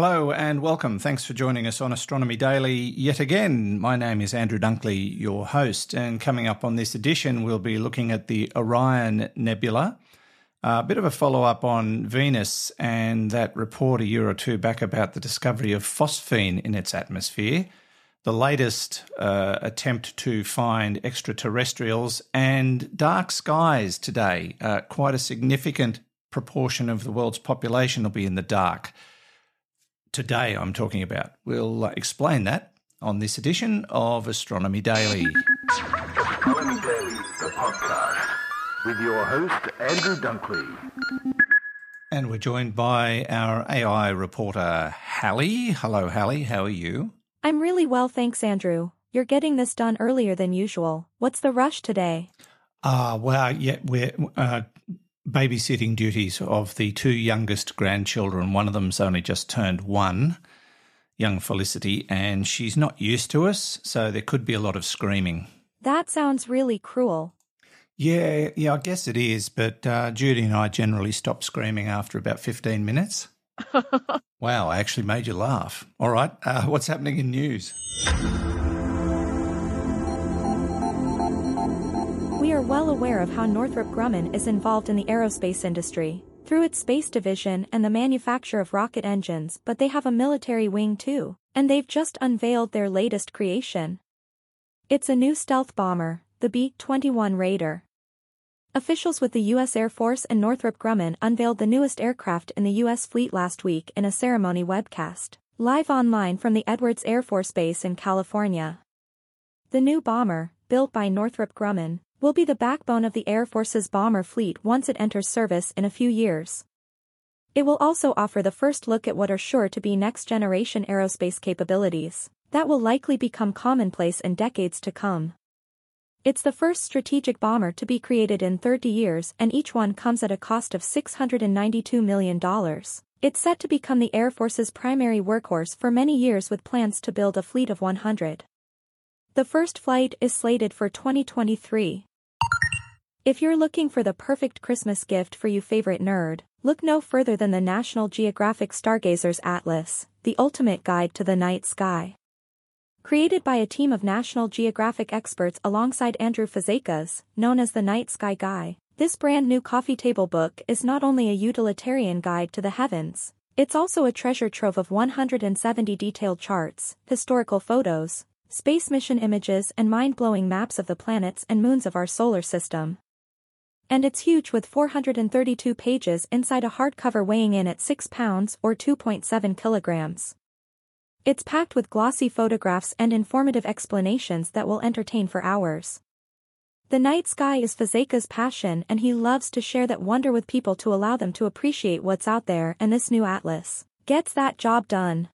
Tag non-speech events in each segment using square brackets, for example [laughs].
Hello and welcome. Thanks for joining us on Astronomy Daily yet again. My name is Andrew Dunkley, your host, and coming up on this edition, we'll be looking at the Orion Nebula. A bit of a follow up on Venus and that report a year or two back about the discovery of phosphine in its atmosphere. The latest uh, attempt to find extraterrestrials and dark skies today. Uh, quite a significant proportion of the world's population will be in the dark today I'm talking about. We'll uh, explain that on this edition of Astronomy Daily. Astronomy Daily, the podcast, with your host, Andrew Dunkley. And we're joined by our AI reporter, Hallie. Hello, Hallie. How are you? I'm really well, thanks, Andrew. You're getting this done earlier than usual. What's the rush today? Ah, uh, well, yeah, we're uh, babysitting duties of the two youngest grandchildren. One of them's only just turned one, young Felicity, and she's not used to us, so there could be a lot of screaming. That sounds really cruel. Yeah, yeah, I guess it is, but uh, Judy and I generally stop screaming after about 15 minutes. [laughs] wow, I actually made you laugh. All right, uh, what's happening in news? Are well aware of how Northrop Grumman is involved in the aerospace industry, through its space division and the manufacture of rocket engines but they have a military wing too, and they've just unveiled their latest creation. It's a new stealth bomber, the B-21 Raider. Officials with the U.S. Air Force and Northrop Grumman unveiled the newest aircraft in the U.S. fleet last week in a ceremony webcast, live online from the Edwards Air Force Base in California. The new bomber, built by Northrop Grumman, will be the backbone of the Air Force's bomber fleet once it enters service in a few years. It will also offer the first look at what are sure to be next-generation aerospace capabilities that will likely become commonplace in decades to come. It's the first strategic bomber to be created in 30 years and each one comes at a cost of $692 million. It's set to become the Air Force's primary workhorse for many years with plans to build a fleet of 100. The first flight is slated for 2023. If you're looking for the perfect Christmas gift for you favorite nerd, look no further than the National Geographic Stargazer's Atlas, the ultimate guide to the night sky. Created by a team of National Geographic experts alongside Andrew Fazekas, known as the Night Sky Guy, this brand new coffee table book is not only a utilitarian guide to the heavens, it's also a treasure trove of 170 detailed charts, historical photos, space mission images and mind-blowing maps of the planets and moons of our solar system. And it's huge with 432 pages inside a hardcover weighing in at 6 pounds or 2.7 kilograms. It's packed with glossy photographs and informative explanations that will entertain for hours. The night sky is Fazeka's passion and he loves to share that wonder with people to allow them to appreciate what's out there and this new atlas gets that job done.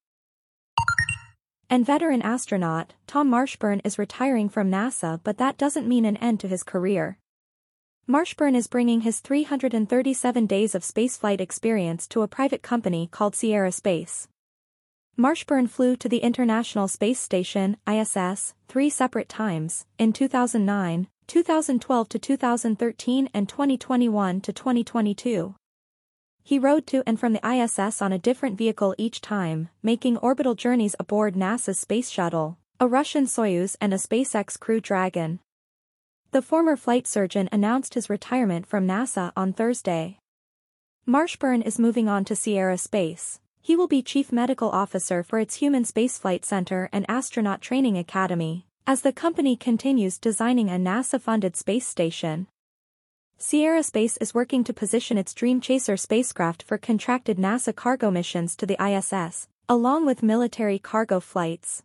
And veteran astronaut, Tom Marshburn is retiring from NASA but that doesn't mean an end to his career. Marshburn is bringing his 337 days of spaceflight experience to a private company called Sierra Space. Marshburn flew to the International Space Station, ISS, three separate times, in 2009, 2012 to 2013 and 2021 to 2022. He rode to and from the ISS on a different vehicle each time, making orbital journeys aboard NASA's Space Shuttle, a Russian Soyuz and a SpaceX Crew Dragon. The former flight surgeon announced his retirement from NASA on Thursday. Marshburn is moving on to Sierra Space. He will be chief medical officer for its Human Spaceflight Center and Astronaut Training Academy, as the company continues designing a NASA-funded space station. Sierra Space is working to position its Dream Chaser spacecraft for contracted NASA cargo missions to the ISS, along with military cargo flights.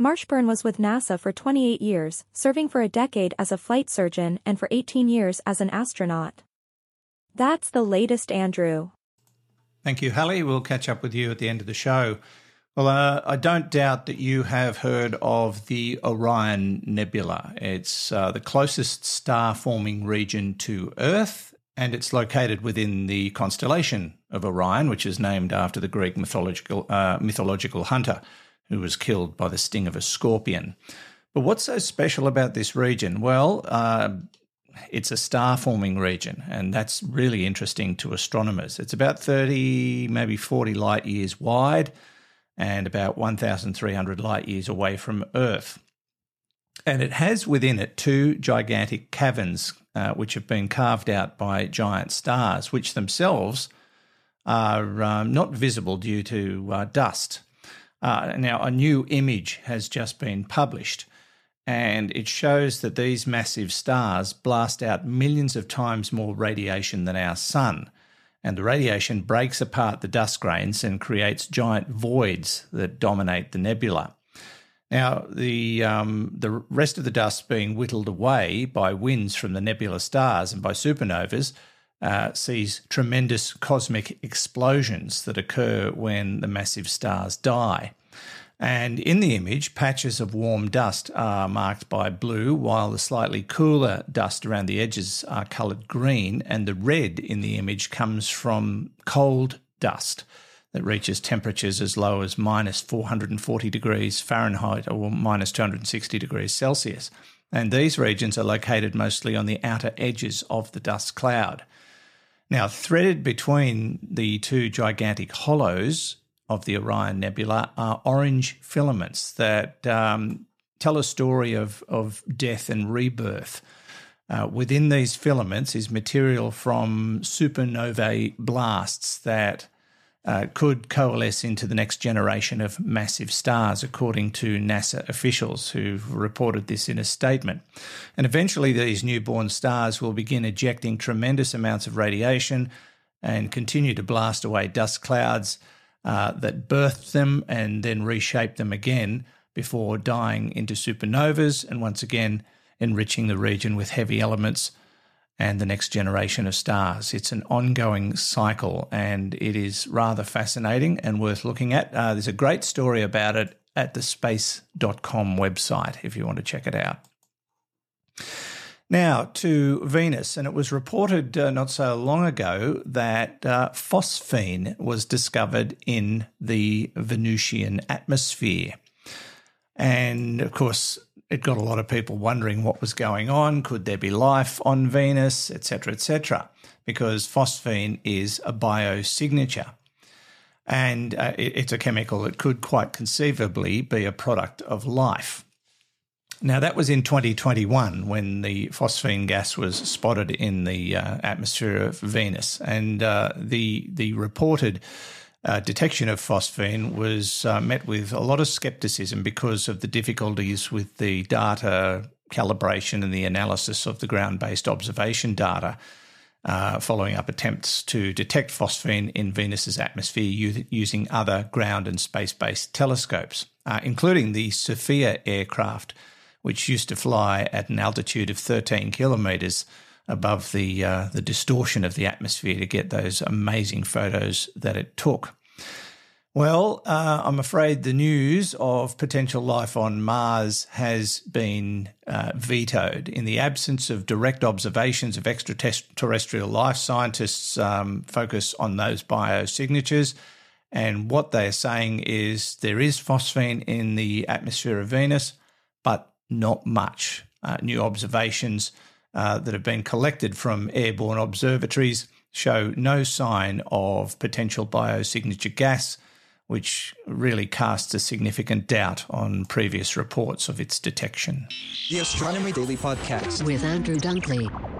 Marshburn was with NASA for 28 years, serving for a decade as a flight surgeon and for 18 years as an astronaut. That's the latest, Andrew. Thank you, Hallie. We'll catch up with you at the end of the show. Well, uh, I don't doubt that you have heard of the Orion Nebula. It's uh, the closest star forming region to Earth, and it's located within the constellation of Orion, which is named after the Greek mythological, uh, mythological hunter who was killed by the sting of a scorpion. But what's so special about this region? Well, uh, it's a star forming region, and that's really interesting to astronomers. It's about 30, maybe 40 light years wide and about 1,300 light years away from Earth. And it has within it two gigantic caverns, uh, which have been carved out by giant stars, which themselves are um, not visible due to uh, dust. Uh, now, a new image has just been published, and it shows that these massive stars blast out millions of times more radiation than our sun. And the radiation breaks apart the dust grains and creates giant voids that dominate the nebula. Now, the um, the rest of the dust being whittled away by winds from the nebula stars and by supernovas uh, sees tremendous cosmic explosions that occur when the massive stars die. And in the image, patches of warm dust are marked by blue, while the slightly cooler dust around the edges are coloured green, and the red in the image comes from cold dust that reaches temperatures as low as minus 440 degrees Fahrenheit or minus 260 degrees Celsius. And these regions are located mostly on the outer edges of the dust cloud. Now, threaded between the two gigantic hollows of the Orion Nebula are orange filaments that um, tell a story of, of death and rebirth. Uh, within these filaments is material from supernovae blasts that uh, could coalesce into the next generation of massive stars, according to NASA officials who've reported this in a statement. And eventually, these newborn stars will begin ejecting tremendous amounts of radiation and continue to blast away dust clouds uh, that birthed them and then reshape them again before dying into supernovas and once again enriching the region with heavy elements and the next generation of stars. It's an ongoing cycle and it is rather fascinating and worth looking at. Uh, there's a great story about it at the space.com website if you want to check it out. Now to Venus, and it was reported uh, not so long ago that uh, phosphine was discovered in the Venusian atmosphere. And of course, it got a lot of people wondering what was going on. Could there be life on Venus, etc., etc.? Because phosphine is a biosignature. And uh, it, it's a chemical that could quite conceivably be a product of life. Now, that was in 2021 when the phosphine gas was spotted in the uh, atmosphere of Venus. And uh, the, the reported uh, detection of phosphine was uh, met with a lot of skepticism because of the difficulties with the data calibration and the analysis of the ground based observation data. Uh, following up attempts to detect phosphine in Venus's atmosphere u- using other ground and space based telescopes, uh, including the SOFIA aircraft, which used to fly at an altitude of 13 kilometres above the uh, the distortion of the atmosphere to get those amazing photos that it took. Well, uh, I'm afraid the news of potential life on Mars has been uh, vetoed. In the absence of direct observations of extraterrestrial life, scientists um, focus on those biosignatures. And what they're saying is there is phosphine in the atmosphere of Venus, but not much. Uh, new observations uh, that have been collected from airborne observatories show no sign of potential biosignature gas, which really casts a significant doubt on previous reports of its detection. The Astronomy Daily Podcast with Andrew Dunkley.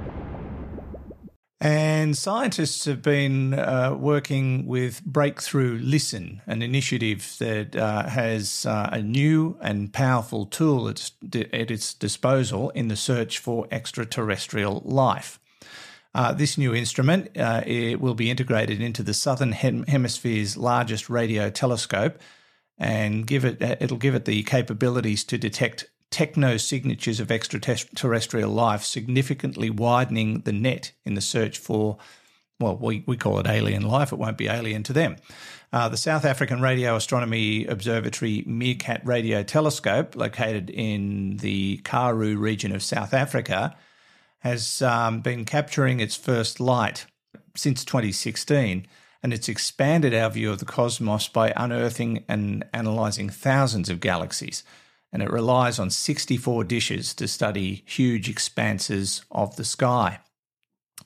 And scientists have been uh, working with Breakthrough Listen, an initiative that uh, has uh, a new and powerful tool at, its disposal in the search for extraterrestrial life. Uh, this new instrument uh, it will be integrated into the southern hem- hemisphere's largest radio telescope, and give it uh, it'll give it the capabilities to detect techno signatures of extraterrestrial life, significantly widening the net in the search for, well, we, we call it alien life. It won't be alien to them. Uh, the South African Radio Astronomy Observatory MeerKAT Radio Telescope, located in the Karoo region of South Africa, has um, been capturing its first light since 2016 and it's expanded our view of the cosmos by unearthing and analysing thousands of galaxies. And it relies on 64 dishes to study huge expanses of the sky.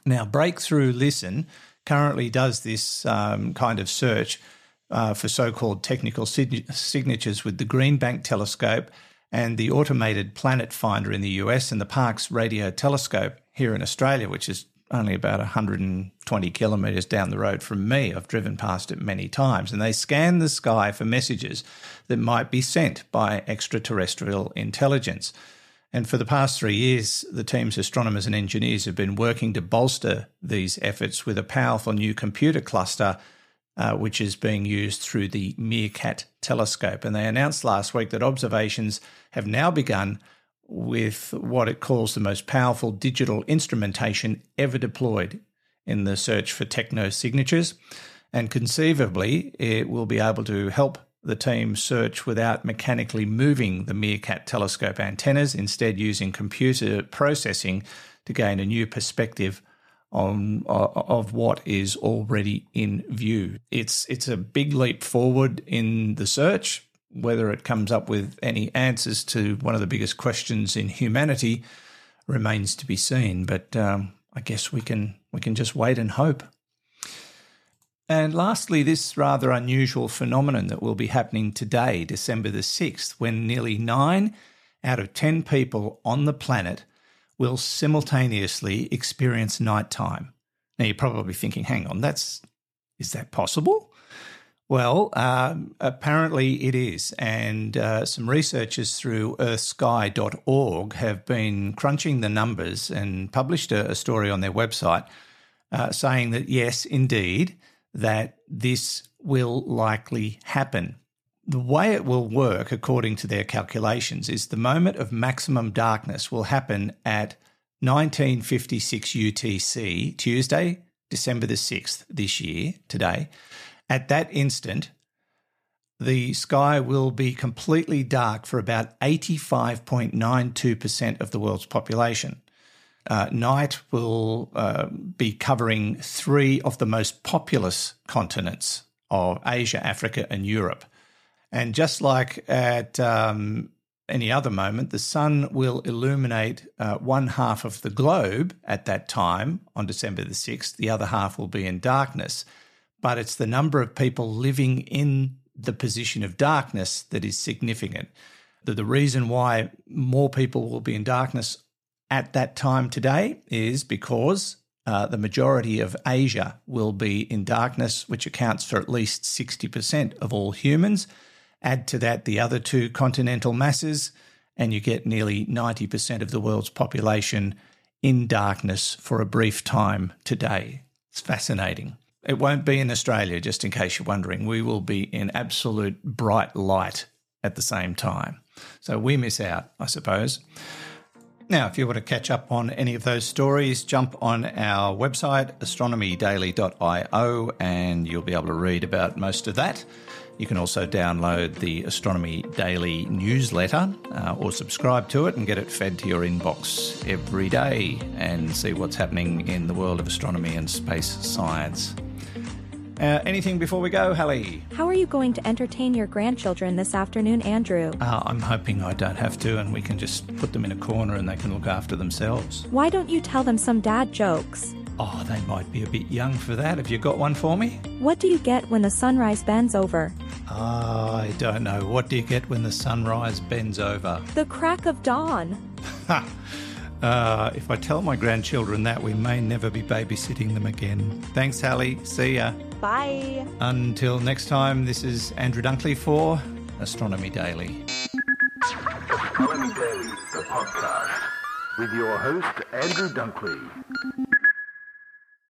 Now, Breakthrough Listen currently does this um, kind of search uh, for so called technical sig- signatures with the Green Bank telescope and the automated planet finder in the US and the Parkes radio telescope here in Australia, which is only about 120 kilometres down the road from me. I've driven past it many times, and they scan the sky for messages that might be sent by extraterrestrial intelligence. And for the past three years, the team's astronomers and engineers have been working to bolster these efforts with a powerful new computer cluster, uh, which is being used through the MeerKAT telescope. And they announced last week that observations have now begun with what it calls the most powerful digital instrumentation ever deployed in the search for techno signatures. And conceivably, it will be able to help the team search without mechanically moving the MeerKAT telescope antennas, instead, using computer processing to gain a new perspective on of what is already in view. It's it's a big leap forward in the search, whether it comes up with any answers to one of the biggest questions in humanity remains to be seen. But um, I guess we can we can just wait and hope. And lastly, this rather unusual phenomenon that will be happening today, December the 6th, when nearly nine out of 10 people on the planet will simultaneously experience nighttime. Now, you're probably thinking, hang on, that's is that possible? Well, um, apparently it is. And uh, some researchers through earthsky.org have been crunching the numbers and published a, a story on their website uh, saying that, yes, indeed, that this will likely happen. The way it will work, according to their calculations, is the moment of maximum darkness will happen at 1956 UTC, Tuesday, December the 6th this year, today. At that instant, the sky will be completely dark for about 85.92% of the world's population. Uh, night will uh, be covering three of the most populous continents of Asia, Africa, and Europe. And just like at um, any other moment, the sun will illuminate uh, one half of the globe at that time on December the 6th. The other half will be in darkness but it's the number of people living in the position of darkness that is significant. The, the reason why more people will be in darkness at that time today is because uh, the majority of Asia will be in darkness, which accounts for at least 60% of all humans. Add to that the other two continental masses, and you get nearly 90% of the world's population in darkness for a brief time today. It's fascinating. It won't be in Australia, just in case you're wondering. We will be in absolute bright light at the same time. So we miss out, I suppose. Now, if you want to catch up on any of those stories, jump on our website, astronomydaily.io, and you'll be able to read about most of that. You can also download the Astronomy Daily newsletter uh, or subscribe to it and get it fed to your inbox every day and see what's happening in the world of astronomy and space science. Uh, anything before we go, Hallie? How are you going to entertain your grandchildren this afternoon, Andrew? Uh, I'm hoping I don't have to and we can just put them in a corner and they can look after themselves. Why don't you tell them some dad jokes? Oh, they might be a bit young for that. Have you got one for me? What do you get when the sunrise bends over? I don't know. What do you get when the sunrise bends over? The crack of dawn. Ha! [laughs] Uh, if I tell my grandchildren that, we may never be babysitting them again. Thanks, Hallie. See ya. Bye. Until next time, this is Andrew Dunkley for Astronomy Daily. Astronomy Daily, the podcast, with your host, Andrew Dunkley.